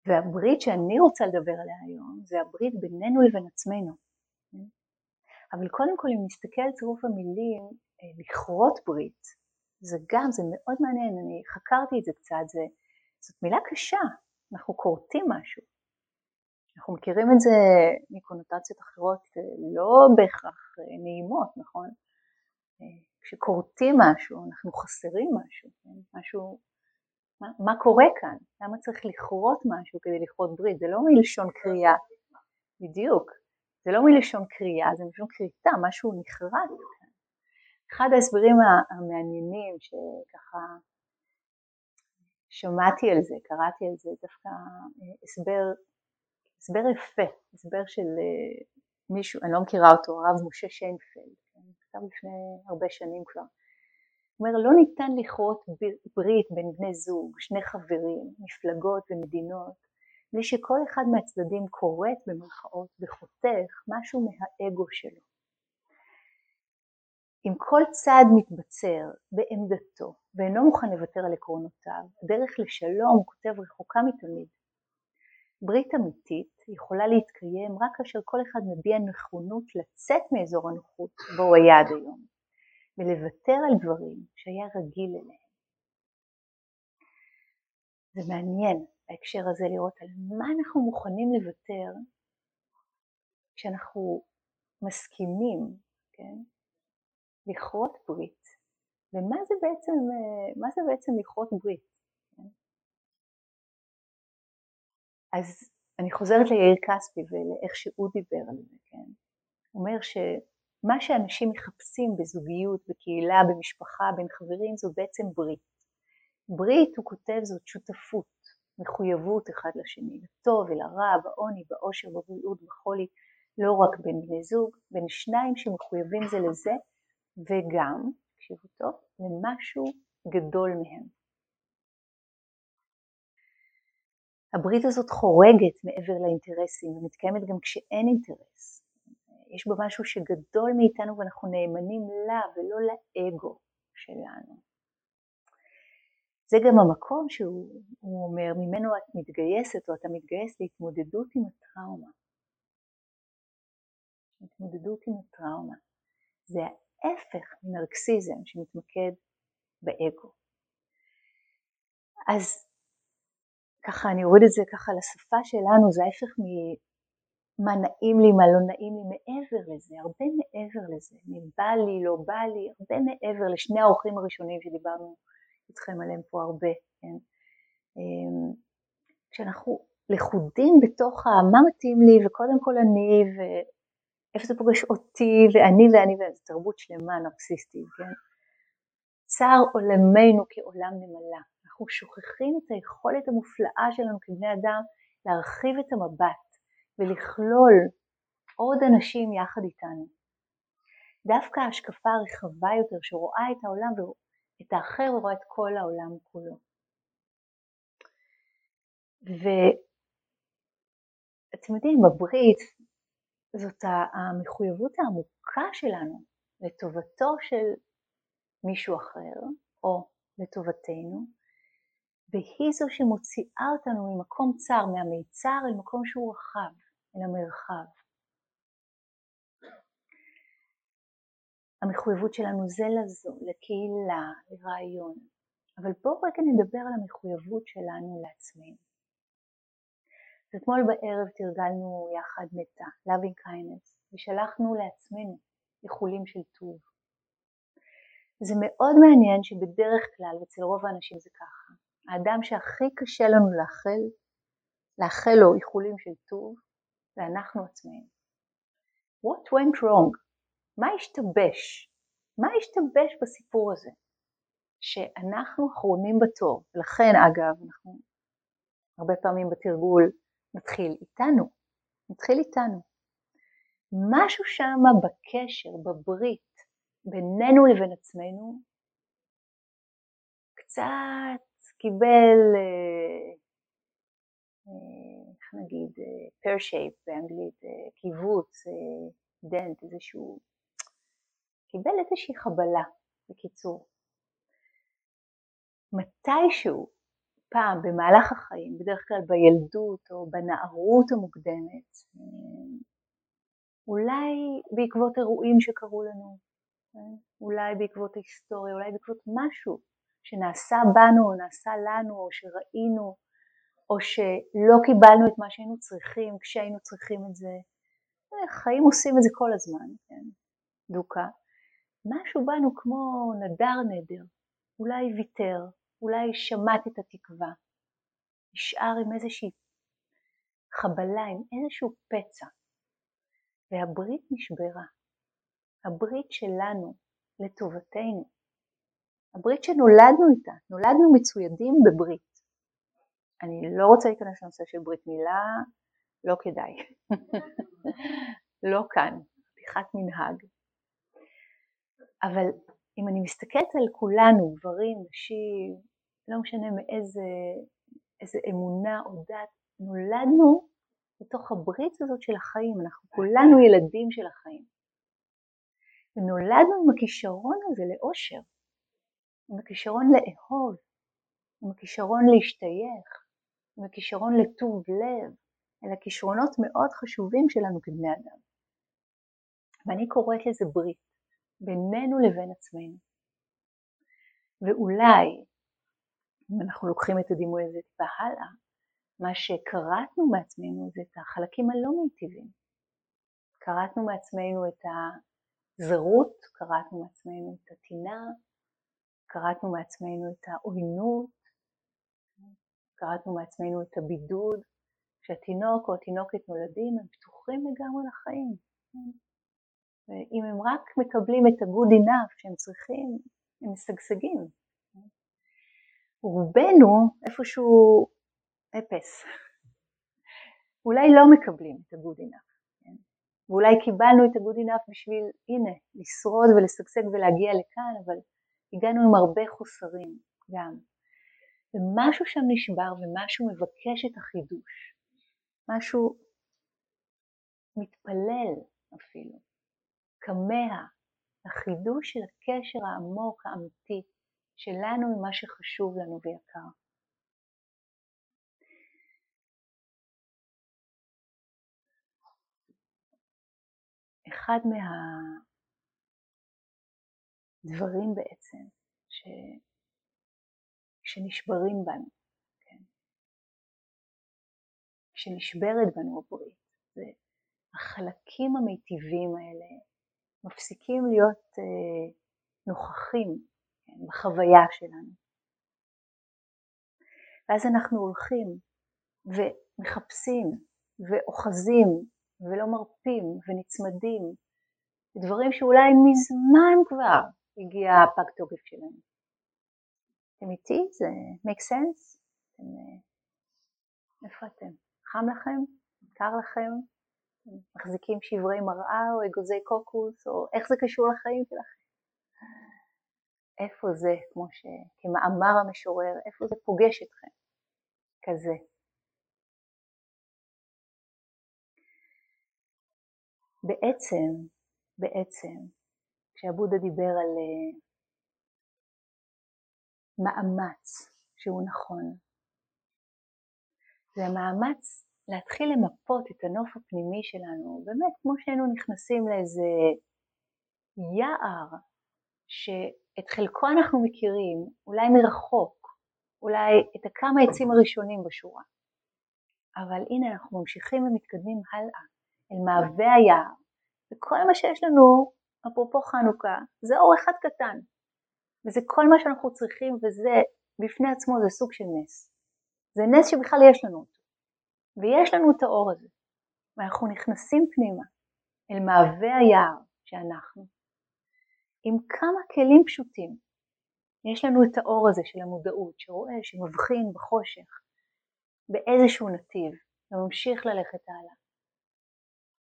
והברית שאני רוצה לדבר עליה היום זה הברית בינינו לבין עצמנו. אבל קודם כל אם נסתכל על צירוף המילים אה, לכרות ברית, זה גם, זה מאוד מעניין, אני חקרתי את זה קצת, זה, זאת מילה קשה, אנחנו כורתים משהו. אנחנו מכירים את זה מקונוטציות אחרות לא בהכרח נעימות, נכון? כשכורתים משהו, אנחנו חסרים משהו, כן? משהו, מה, מה קורה כאן? למה צריך לכרות משהו כדי לכרות ברית? זה לא מלשון קריאה, בדיוק, זה לא מלשון קריאה, זה מלשון כריתה, משהו נחרט. אחד ההסברים המעניינים שככה שמעתי על זה, קראתי על זה, דווקא אה, הסבר, הסבר יפה, הסבר של אה, מישהו, אני לא מכירה אותו, הרב משה שיינפלד, כן, כתב לפני הרבה שנים כבר. הוא אומר, לא ניתן לכרות ברית בין בני זוג, שני חברים, מפלגות ומדינות, בלי שכל אחד מהצדדים כורת במרכאות וחותך משהו מהאגו שלו. אם כל צעד מתבצר בעמדתו ואינו מוכן לוותר על עקרונותיו, הדרך לשלום, הוא כותב, רחוקה מתמיד. ברית אמיתית יכולה להתקיים רק כאשר כל אחד מביע נכונות לצאת מאזור הנוחות בו הוא היה עד היום, ולוותר על דברים שהיה רגיל אליהם. זה מעניין בהקשר הזה לראות על מה אנחנו מוכנים לוותר כשאנחנו מסכימים, כן? לכרות ברית. ומה זה בעצם, מה זה בעצם לכרות ברית? אז אני חוזרת ליאיר כספי ולאיך שהוא דיבר על זה, כן? הוא אומר שמה שאנשים מחפשים בזוגיות, בקהילה, במשפחה, בין חברים, זו בעצם ברית. ברית, הוא כותב, זאת שותפות, מחויבות אחד לשני, לטוב ולרע, בעוני, בעושר, בבריאות, בחולי, לא רק בין בני זוג, בין שניים שמחויבים זה לזה וגם, תקשיבו טוב, למשהו גדול מהם. הברית הזאת חורגת מעבר לאינטרסים ומתקיימת גם כשאין אינטרס. יש בה משהו שגדול מאיתנו ואנחנו נאמנים לה ולא לאגו שלנו. זה גם המקום שהוא אומר, ממנו את מתגייסת או אתה מתגייס להתמודדות עם הטראומה. התמודדות עם הטראומה. זה ההפך מנרקסיזם שמתמקד באגו. אז ככה אני אוריד את זה ככה לשפה שלנו, זה ההפך ממה נעים לי, מה לא נעים לי, מעבר לזה, הרבה מעבר לזה, מבא לי, לא בא לי, הרבה מעבר לשני האורחים הראשונים שדיברנו איתכם עליהם פה הרבה, כן? אמ, כשאנחנו לכודים בתוך מה מתאים לי וקודם כל אני איפה זה פוגש אותי ואני ואני ואני, תרבות שלמה נרקסיסטית, כן? צר עולמנו כעולם נמלה. אנחנו שוכחים את היכולת המופלאה שלנו כבני אדם להרחיב את המבט ולכלול עוד אנשים יחד איתנו. דווקא ההשקפה הרחבה יותר שרואה את העולם ואת האחר ורואה את כל העולם כולו. ואתם יודעים, בברית זאת המחויבות העמוקה שלנו לטובתו של מישהו אחר או לטובתנו והיא זו שמוציאה אותנו ממקום צר, מהמיצר אל מקום שהוא רחב, אל המרחב. המחויבות שלנו זה לזו, לקהילה, לרעיון. אבל בואו רגע נדבר על המחויבות שלנו לעצמנו. אתמול בערב תרגלנו יחד מתה, loving kindness, ושלחנו לעצמנו איחולים של טוב. זה מאוד מעניין שבדרך כלל, ואצל רוב האנשים זה ככה, האדם שהכי קשה לנו לאחל, לאחל לו איחולים של טוב, זה אנחנו עצמנו. What went wrong? מה השתבש? מה השתבש בסיפור הזה? שאנחנו אחרונים בתור, ולכן אגב, אנחנו הרבה פעמים בתרגול נתחיל איתנו, נתחיל איתנו. משהו שם בקשר, בברית, בינינו לבין עצמנו, קצת קיבל, אה, אה, איך נגיד, פר שייפ באנגלית, אה, קיבוץ, דנט, איזשהו, קיבל איזושהי חבלה, בקיצור. מתישהו, פעם במהלך החיים, בדרך כלל בילדות או בנערות המוקדמת, אולי בעקבות אירועים שקרו לנו, אולי בעקבות ההיסטוריה, אולי בעקבות משהו שנעשה בנו או נעשה לנו או שראינו או שלא קיבלנו את מה שהיינו צריכים כשהיינו צריכים את זה. חיים עושים את זה כל הזמן, כן, דוקה. משהו בנו כמו נדר נדר, אולי ויתר, אולי שמט את התקווה, נשאר עם איזושהי חבלה, עם איזשהו פצע, והברית נשברה. הברית שלנו לטובתנו, הברית שנולדנו איתה, נולדנו מצוידים בברית. אני לא רוצה להיכנס לנושא של ברית מילה, לא כדאי. לא כאן, פתיחת מנהג. אבל אם אני מסתכלת על כולנו, גברים, נשים, לא משנה מאיזה איזה אמונה או דת, נולדנו בתוך הברית הזאת של החיים, אנחנו כולנו ילדים של החיים. ונולדנו עם הכישרון הזה לאושר, עם הכישרון לאהוב, עם הכישרון להשתייך, עם הכישרון לטוב לב, אלה כישרונות מאוד חשובים שלנו כבני אדם. ואני קוראת לזה ברית, בינינו לבין עצמנו. ואולי, אם אנחנו לוקחים את הדימוי הזה טיפה הלאה, מה שקראתנו מעצמנו זה את החלקים הלא מיטיבים. קראתנו מעצמנו את הזרות, קראתנו מעצמנו את הטינה, קראתנו מעצמנו את העוינות, קראתנו מעצמנו את הבידוד. כשהתינוק או התינוקת נולדים הם פתוחים לגמרי לחיים. ואם הם רק מקבלים את ה-good enough שהם צריכים, הם משגשגים. רובנו איפשהו אפס. אולי לא מקבלים את ה-good enough. כן? ואולי קיבלנו את ה-good enough בשביל, הנה, לשרוד ולשגשג ולהגיע לכאן, אבל הגענו עם הרבה חוסרים גם. ומשהו שם נשבר ומשהו מבקש את החידוש. משהו מתפלל אפילו, כמה, החידוש של הקשר העמוק האמיתי שלנו עם מה שחשוב לנו ויקר. אחד מה... דברים בעצם ש... שנשברים בנו, כן? שנשברת בנו הברית, והחלקים המיטיבים האלה מפסיקים להיות אה, נוכחים כן, בחוויה שלנו. ואז אנחנו הולכים ומחפשים ואוחזים ולא מרפים ונצמדים דברים שאולי מזמן כבר הגיע הפג תוקף שלנו. אתם איתי? זה make sense? אתם, אה, איפה אתם? חם לכם? קר לכם? מחזיקים שברי מראה או אגוזי קוקוס או איך זה קשור לחיים שלכם? איפה זה, כמו שכמאמר המשורר, איפה זה פוגש אתכם? כזה. בעצם, בעצם, כשהבודה דיבר על אה, מאמץ שהוא נכון, זה המאמץ להתחיל למפות את הנוף הפנימי שלנו, באמת כמו שהיינו נכנסים לאיזה יער שאת חלקו אנחנו מכירים, אולי מרחוק, אולי את הכמה עצים הראשונים בשורה. אבל הנה אנחנו ממשיכים ומתקדמים הלאה אל מעבה היער, וכל מה שיש לנו, אפרופו חנוכה, זה אור אחד קטן, וזה כל מה שאנחנו צריכים, וזה בפני עצמו זה סוג של נס. זה נס שבכלל יש לנו אותו, ויש לנו את האור הזה, ואנחנו נכנסים פנימה אל מעבה היער שאנחנו, עם כמה כלים פשוטים. יש לנו את האור הזה של המודעות, שרואה, שמבחין בחושך, באיזשהו נתיב, וממשיך ללכת הלאה,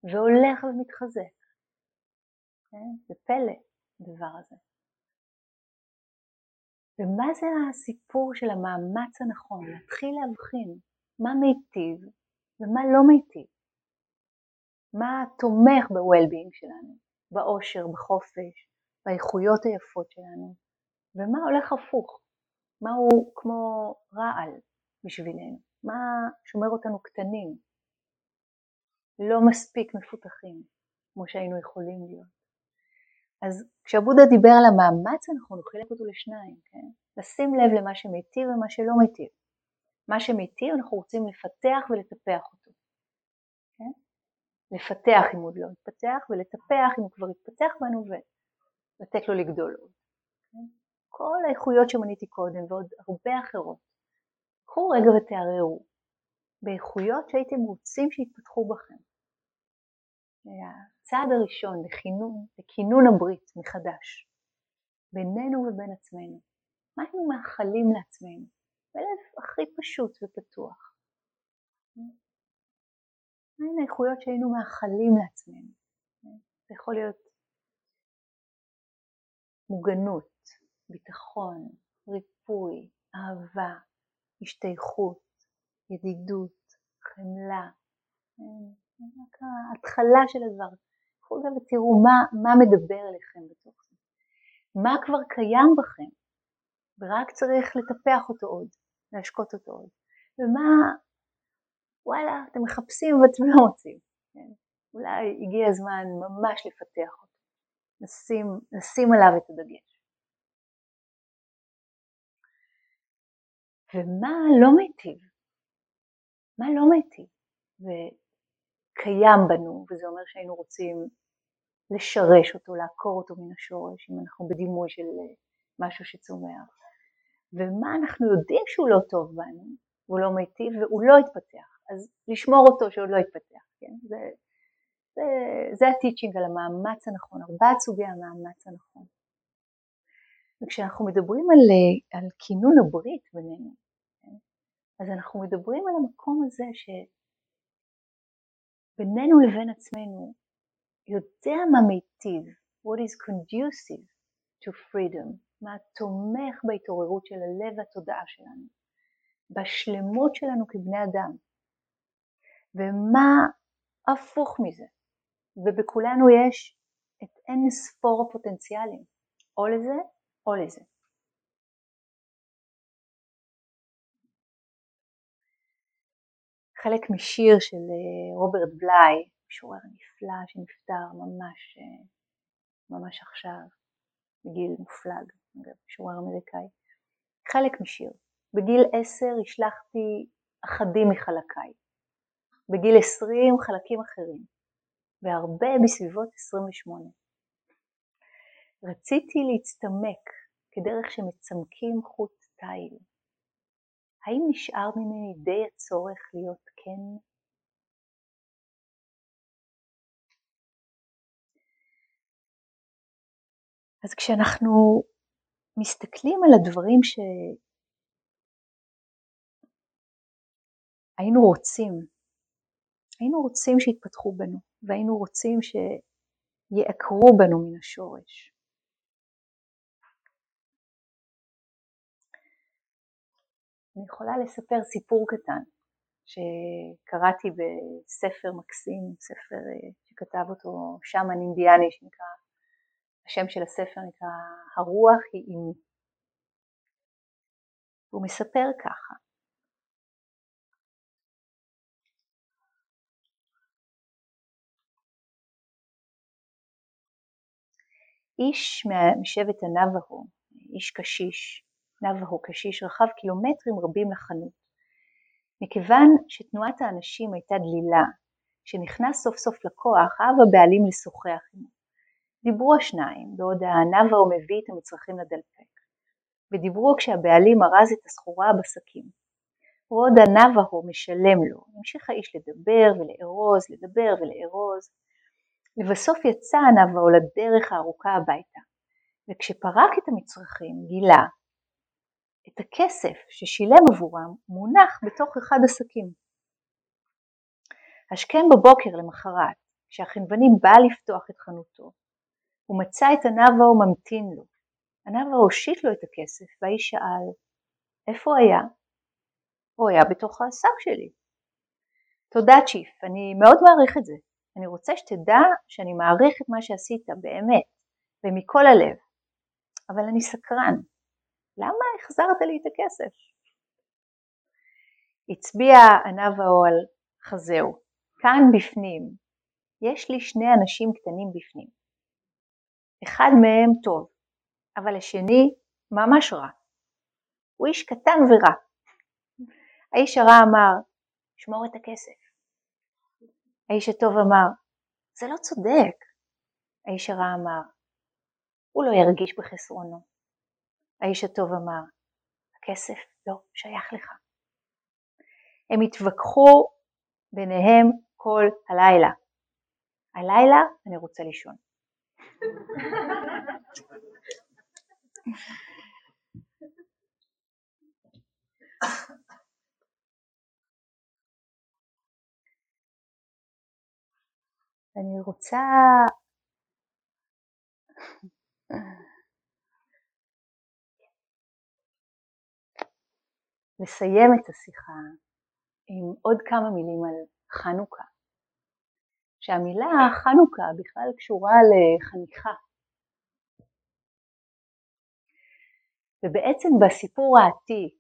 והולך ומתחזק. כן? זה פלא, הדבר הזה. ומה זה הסיפור של המאמץ הנכון? להתחיל להבחין מה מיטיב ומה לא מיטיב. מה תומך ב-well-being שלנו, באושר, בחופש, באיכויות היפות שלנו, ומה הולך הפוך, מה הוא כמו רעל בשבילנו, מה שומר אותנו קטנים, לא מספיק מפותחים כמו שהיינו יכולים להיות. אז כשהבודה דיבר על המאמץ אנחנו חילק אותו לשניים, כן? לשים לב למה שמיטיב ומה שלא מיטיב. מה שמיטיב אנחנו רוצים לפתח ולטפח אותו. כן? לפתח אם הוא עוד לא התפתח ולטפח אם הוא כבר התפתח בנו ולתת לו לגדול עוד. כן? כל האיכויות שמניתי קודם ועוד הרבה אחרות. קחו רגע ותערערו באיכויות שהייתם רוצים שיתפתחו בכם. הצעד הראשון לכינון, לכינון הברית מחדש בינינו ובין עצמנו. מה היינו מאחלים לעצמנו? בלב הכי פשוט ופתוח. מהן האיכויות שהיינו מאחלים לעצמנו? זה יכול להיות מוגנות, ביטחון, ריפוי, אהבה, השתייכות, ידידות, חמלה. רק ההתחלה של הדבר. קחו גם ותראו מה, מה מדבר אליכם בתוך זה. מה כבר קיים בכם, ורק צריך לטפח אותו עוד, להשקות אותו עוד. ומה, וואלה, אתם מחפשים ואתם לא מוצאים. כן? אולי הגיע הזמן ממש לפתח אותו, לשים, לשים עליו את הדגש. ומה לא מיטיב? מה לא מיטיב? קיים בנו, וזה אומר שהיינו רוצים לשרש אותו, לעקור אותו מן השורש, אם אנחנו בדימוי של אה, משהו שצומח. ומה אנחנו יודעים שהוא לא טוב בנו, הוא לא מיטיב והוא לא יתפתח, אז לשמור אותו שעוד לא יתפתח, כן? זה, זה, זה הטיצ'ינג על המאמץ הנכון, ארבעת סוגי המאמץ הנכון. וכשאנחנו מדברים על, אה, על כינון הברית בינינו, כן? אז אנחנו מדברים על המקום הזה ש... בינינו לבין עצמנו יודע מה מיטיב, what is conducive to freedom, מה תומך בהתעוררות של הלב והתודעה שלנו, בשלמות שלנו כבני אדם, ומה הפוך מזה, ובכולנו יש את אין ספור הפוטנציאלים, או לזה או לזה. חלק משיר של אה, רוברט בליי, משורר נפלא שנפטר ממש, אה, ממש עכשיו, בגיל מופלג, משורר אמריקאי. חלק משיר. בגיל עשר השלכתי אחדים מחלקיי, בגיל עשרים חלקים אחרים, והרבה בסביבות עשרים ושמונה. רציתי להצטמק כדרך שמצמקים חוט תיל. האם נשאר ממני די הצורך להיות כן? אז כשאנחנו מסתכלים על הדברים שהיינו רוצים, היינו רוצים שיתפתחו בנו, והיינו רוצים שיעקרו בנו מן השורש. אני יכולה לספר סיפור קטן שקראתי בספר מקסים, ספר אה, שכתב אותו שמן אינדיאני שנקרא, השם של הספר נקרא הרוח היא אימי. הוא מספר ככה איש משבט הנבהו, איש קשיש, נבהו קשיש, רכב קילומטרים רבים לחנות. מכיוון שתנועת האנשים הייתה דלילה, כשנכנס סוף סוף לקוח, אהב הבעלים לשוחח עמו. דיברו השניים, בעוד הנבהו מביא את המצרכים לדלפק, ודיברו כשהבעלים ארז את הסחורה בשקים. ועוד הנבהו משלם לו, המשיך האיש לדבר ולארוז, לדבר ולארוז, לבסוף יצא הנבהו לדרך הארוכה הביתה, וכשפרק את המצרכים גילה את הכסף ששילם עבורם מונח בתוך אחד השקים. השכם בבוקר למחרת, כשהחנווני בא לפתוח את חנותו, הוא מצא את הנבהו ממתין לו. הנבהו הושיט לו את הכסף, והאיש שאל, איפה הוא היה? הוא היה בתוך השק שלי. תודה צ'יף, אני מאוד מעריך את זה. אני רוצה שתדע שאני מעריך את מה שעשית, באמת, ומכל הלב. אבל אני סקרן. למה החזרת לי את הכסף? הצביע הנבהו על חזהו. כאן בפנים, יש לי שני אנשים קטנים בפנים. אחד מהם טוב, אבל השני ממש רע. הוא איש קטן ורע. האיש הרע אמר, שמור את הכסף. האיש הטוב אמר, זה לא צודק. האיש הרע אמר, הוא לא ירגיש בחסרונו. האיש הטוב אמר, הכסף לא שייך לך. הם התווכחו ביניהם כל הלילה. הלילה אני רוצה לישון. אני רוצה לסיים את השיחה עם עוד כמה מילים על חנוכה. שהמילה חנוכה בכלל קשורה לחניכה. ובעצם בסיפור העתיק,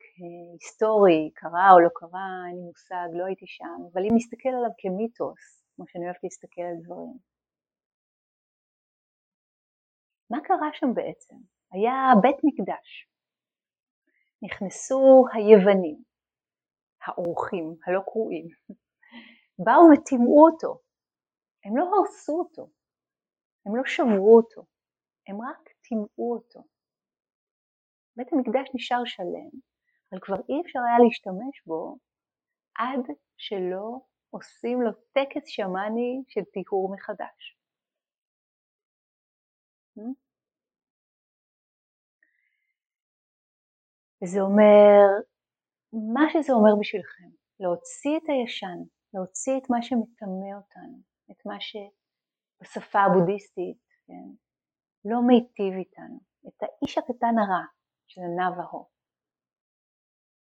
היסטורי, קרה או לא קרה, אין לי מושג, לא הייתי שם, אבל אם נסתכל עליו כמיתוס, כמו שאני אוהבת להסתכל על דברים. מה קרה שם בעצם? היה בית מקדש. נכנסו היוונים, האורחים, הלא קרואים, באו וטימאו אותו. הם לא הרסו אותו, הם לא שברו אותו, הם רק טימאו אותו. בית המקדש נשאר שלם, אבל כבר אי אפשר היה להשתמש בו עד שלא עושים לו טקס שמאני של טיהור מחדש. וזה אומר, מה שזה אומר בשבילכם, להוציא את הישן, להוציא את מה שמטמא אותנו, את מה שבשפה הבודהיסטית כן, לא מיטיב איתנו, את האיש הקטן הרע של הנאווהו,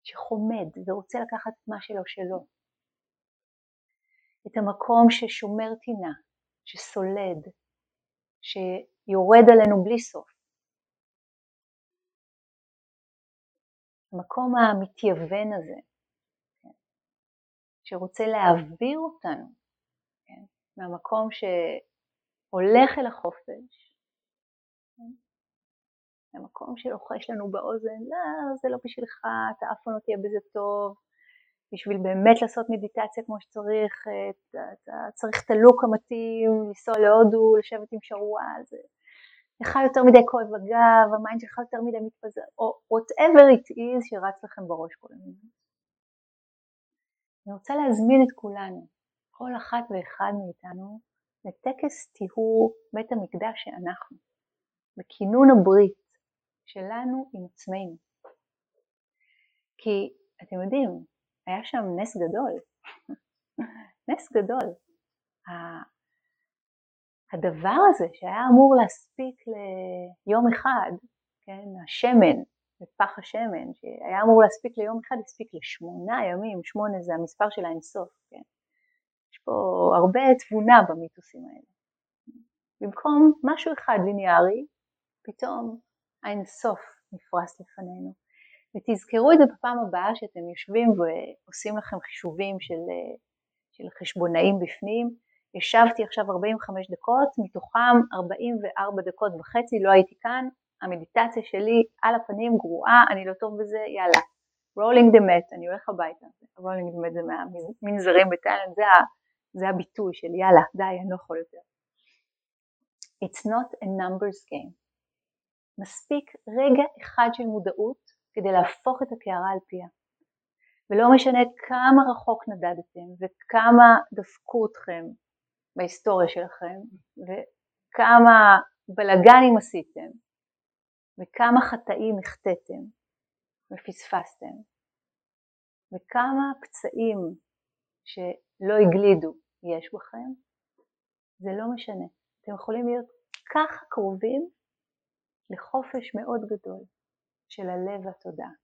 שחומד ורוצה לקחת את מה שלו שלו, את המקום ששומר טינה, שסולד, שיורד עלינו בלי סוף. המקום המתייוון הזה, כן, שרוצה להעביר אותנו כן, מהמקום שהולך אל החופש, כן, מהמקום שלוחש לנו באוזן, לא, זה לא בשבילך, אתה אף פעם לא תהיה בזה טוב, בשביל באמת לעשות מדיטציה כמו שצריך, אתה צריך את הלוק המתאים, לנסוע להודו, לשבת עם שרוואל, זה לך יותר מדי כואב הגב, ה mind שלך יותר מדי מתפזר, או whatever it is שרץ לכם בראש כל הזמן. אני רוצה להזמין את כולנו, כל אחת ואחד מאיתנו, לטקס טיהור בית המקדש שאנחנו, בכינון הברית שלנו עם עצמנו. כי אתם יודעים, היה שם נס גדול, נס גדול. הדבר הזה שהיה אמור להספיק ליום אחד, כן, השמן, פח השמן, שהיה אמור להספיק ליום אחד, הספיק לשמונה ימים, שמונה זה המספר של האינסוף, כן. יש פה הרבה תבונה במיתוסים האלה. במקום משהו אחד ליניארי, פתאום האינסוף נפרס לפנינו. ותזכרו את זה בפעם הבאה שאתם יושבים ועושים לכם חישובים של, של חשבונאים בפנים, ישבתי עכשיו 45 דקות, מתוכם 44 דקות וחצי לא הייתי כאן, המדיטציה שלי על הפנים גרועה, אני לא טוב בזה, יאללה, rolling the mat, אני הולך הביתה, rolling the mat זה מהמנזרים בתאילנד, זה, זה הביטוי של יאללה, די, אני לא יכול יותר. It's not a numbers game. מספיק רגע אחד של מודעות כדי להפוך את הקערה על פיה. ולא משנה כמה רחוק נדדתם וכמה דפקו אתכם בהיסטוריה שלכם וכמה בלגנים עשיתם וכמה חטאים החטאתם ופספסתם וכמה פצעים שלא הגלידו יש בכם, זה לא משנה. אתם יכולים להיות ככה קרובים לחופש מאוד גדול של הלב והתודעה.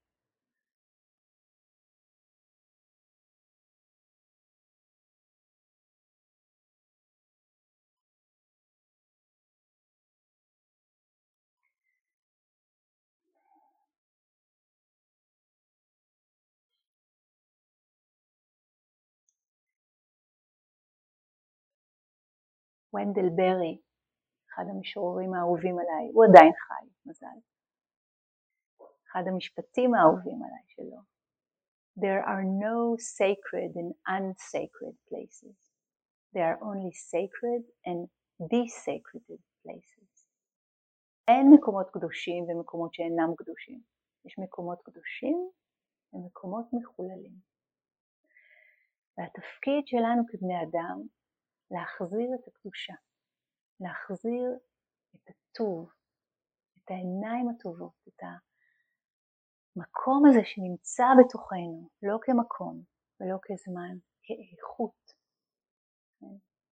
ונדל ברי, אחד המשוררים האהובים עליי, הוא עדיין חי, מזל. אחד המשפטים האהובים עליי שלו. There are no sacred and unsacred places. There are only sacred and desacreded places. אין מקומות קדושים ומקומות שאינם קדושים. יש מקומות קדושים ומקומות מחוללים. והתפקיד שלנו כבני אדם להחזיר את הקדושה, להחזיר את הטוב, את העיניים הטובות, את המקום הזה שנמצא בתוכנו, לא כמקום ולא כזמן, כאיכות?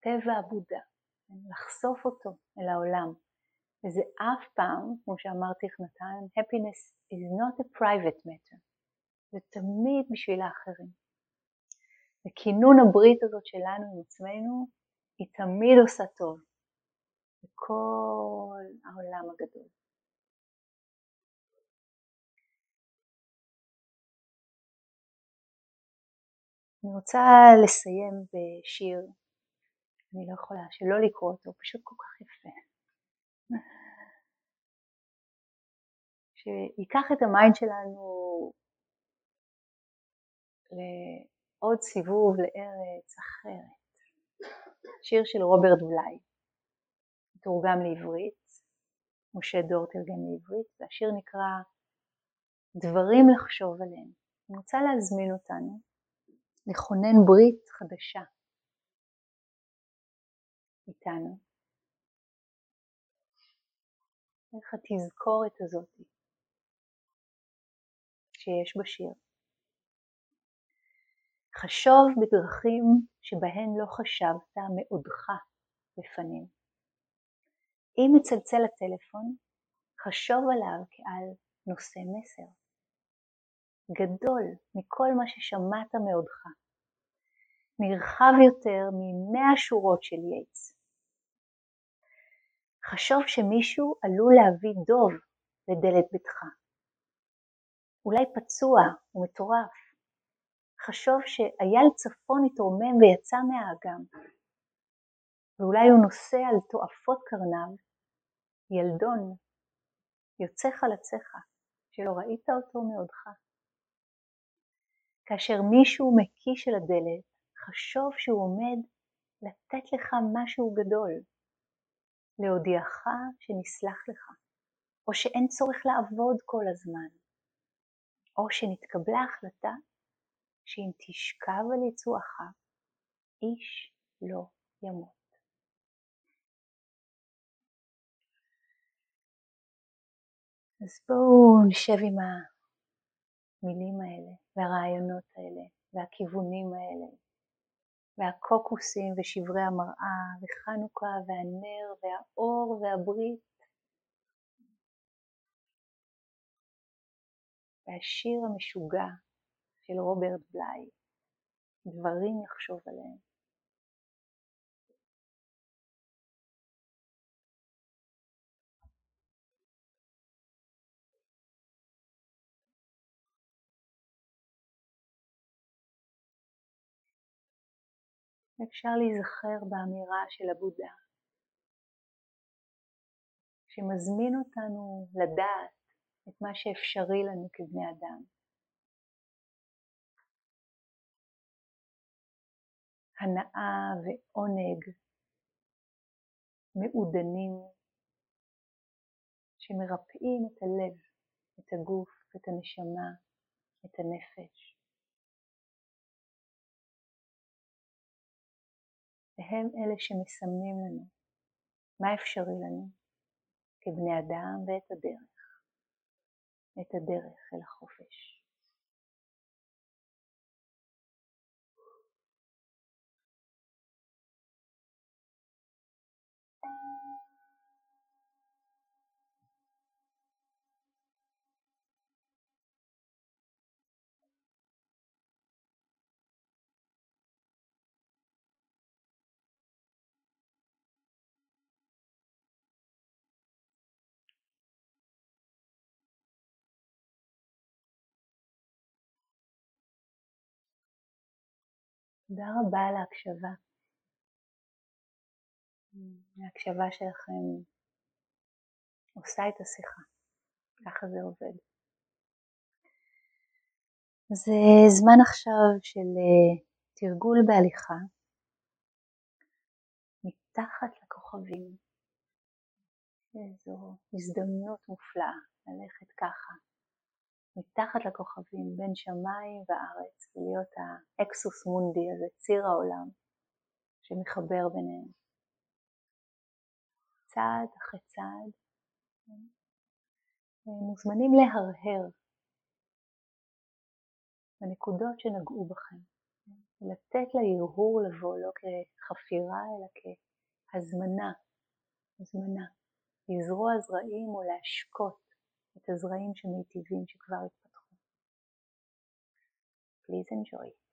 טבע הבודה? לחשוף אותו אל העולם. וזה אף פעם, כמו שאמרתי לך נתן, happiness is not a private matter, זה תמיד בשביל האחרים. וכינון הברית הזאת שלנו עם עצמנו היא תמיד עושה טוב לכל העולם הגדול. אני רוצה לסיים בשיר, אני לא יכולה שלא לקרוא אותו, פשוט כל כך יפה. שייקח את ה mind שלנו לעוד סיבוב לארץ אחרת. שיר של רוברט בליי, תורגם לעברית, משה דור תרגם לעברית, והשיר נקרא דברים לחשוב עליהם. אני רוצה להזמין אותנו לכונן ברית חדשה איתנו. איך התזכורת הזאת שיש בשיר. חשוב בדרכים שבהן לא חשבת מעודך בפנים. אם מצלצל הטלפון, חשוב עליו כעל נושא מסר. גדול מכל מה ששמעת מעודך. נרחב יותר ממאה שורות של יייץ. חשוב שמישהו עלול להביא דוב לדלת ביתך. אולי פצוע ומטורף, חשוב שאייל צפון התרומם ויצא מהאגם, ואולי הוא נושא על תועפות קרניו. ילדון, יוצא חלציך, שלא ראית אותו מעודך. כאשר מישהו מקיש אל הדלת, חשוב שהוא עומד לתת לך משהו גדול, להודיעך שנסלח לך, או שאין צורך לעבוד כל הזמן, או שנתקבלה החלטה שאם תשכב על יצואך, איש לא ימות. אז בואו נשב עם המילים האלה, והרעיונות האלה, והכיוונים האלה, והקוקוסים ושברי המראה, וחנוכה והנר והאור והברית. והשיר המשוגע של רוברט בליי, דברים לחשוב עליהם. אפשר להיזכר באמירה של הבודה, שמזמין אותנו לדעת את מה שאפשרי לנו כבני אדם. הנאה ועונג מעודנים שמרפאים את הלב, את הגוף, את הנשמה, את הנפש. והם אלה שמסמנים לנו מה אפשרי לנו כבני אדם ואת הדרך, את הדרך אל החופש. תודה רבה על ההקשבה. ההקשבה שלכם עושה את השיחה, ככה זה עובד. זה זמן עכשיו של אה, תרגול בהליכה מתחת לכוכבים. איזו הזדמנות מופלאה ללכת ככה מתחת לכוכבים בין שמיים וארץ ולהיות האקסוס מונדי הזה, ציר העולם שמחבר ביניהם. צעד אחרי צעד מוזמנים להרהר בנקודות שנגעו בכם, לתת להרהור לבוא לא כחפירה אלא כהזמנה, הזמנה, לזרוע זרעים או להשקות את הזרעים שמיטיבים שכבר התפתחו. Please enjoy.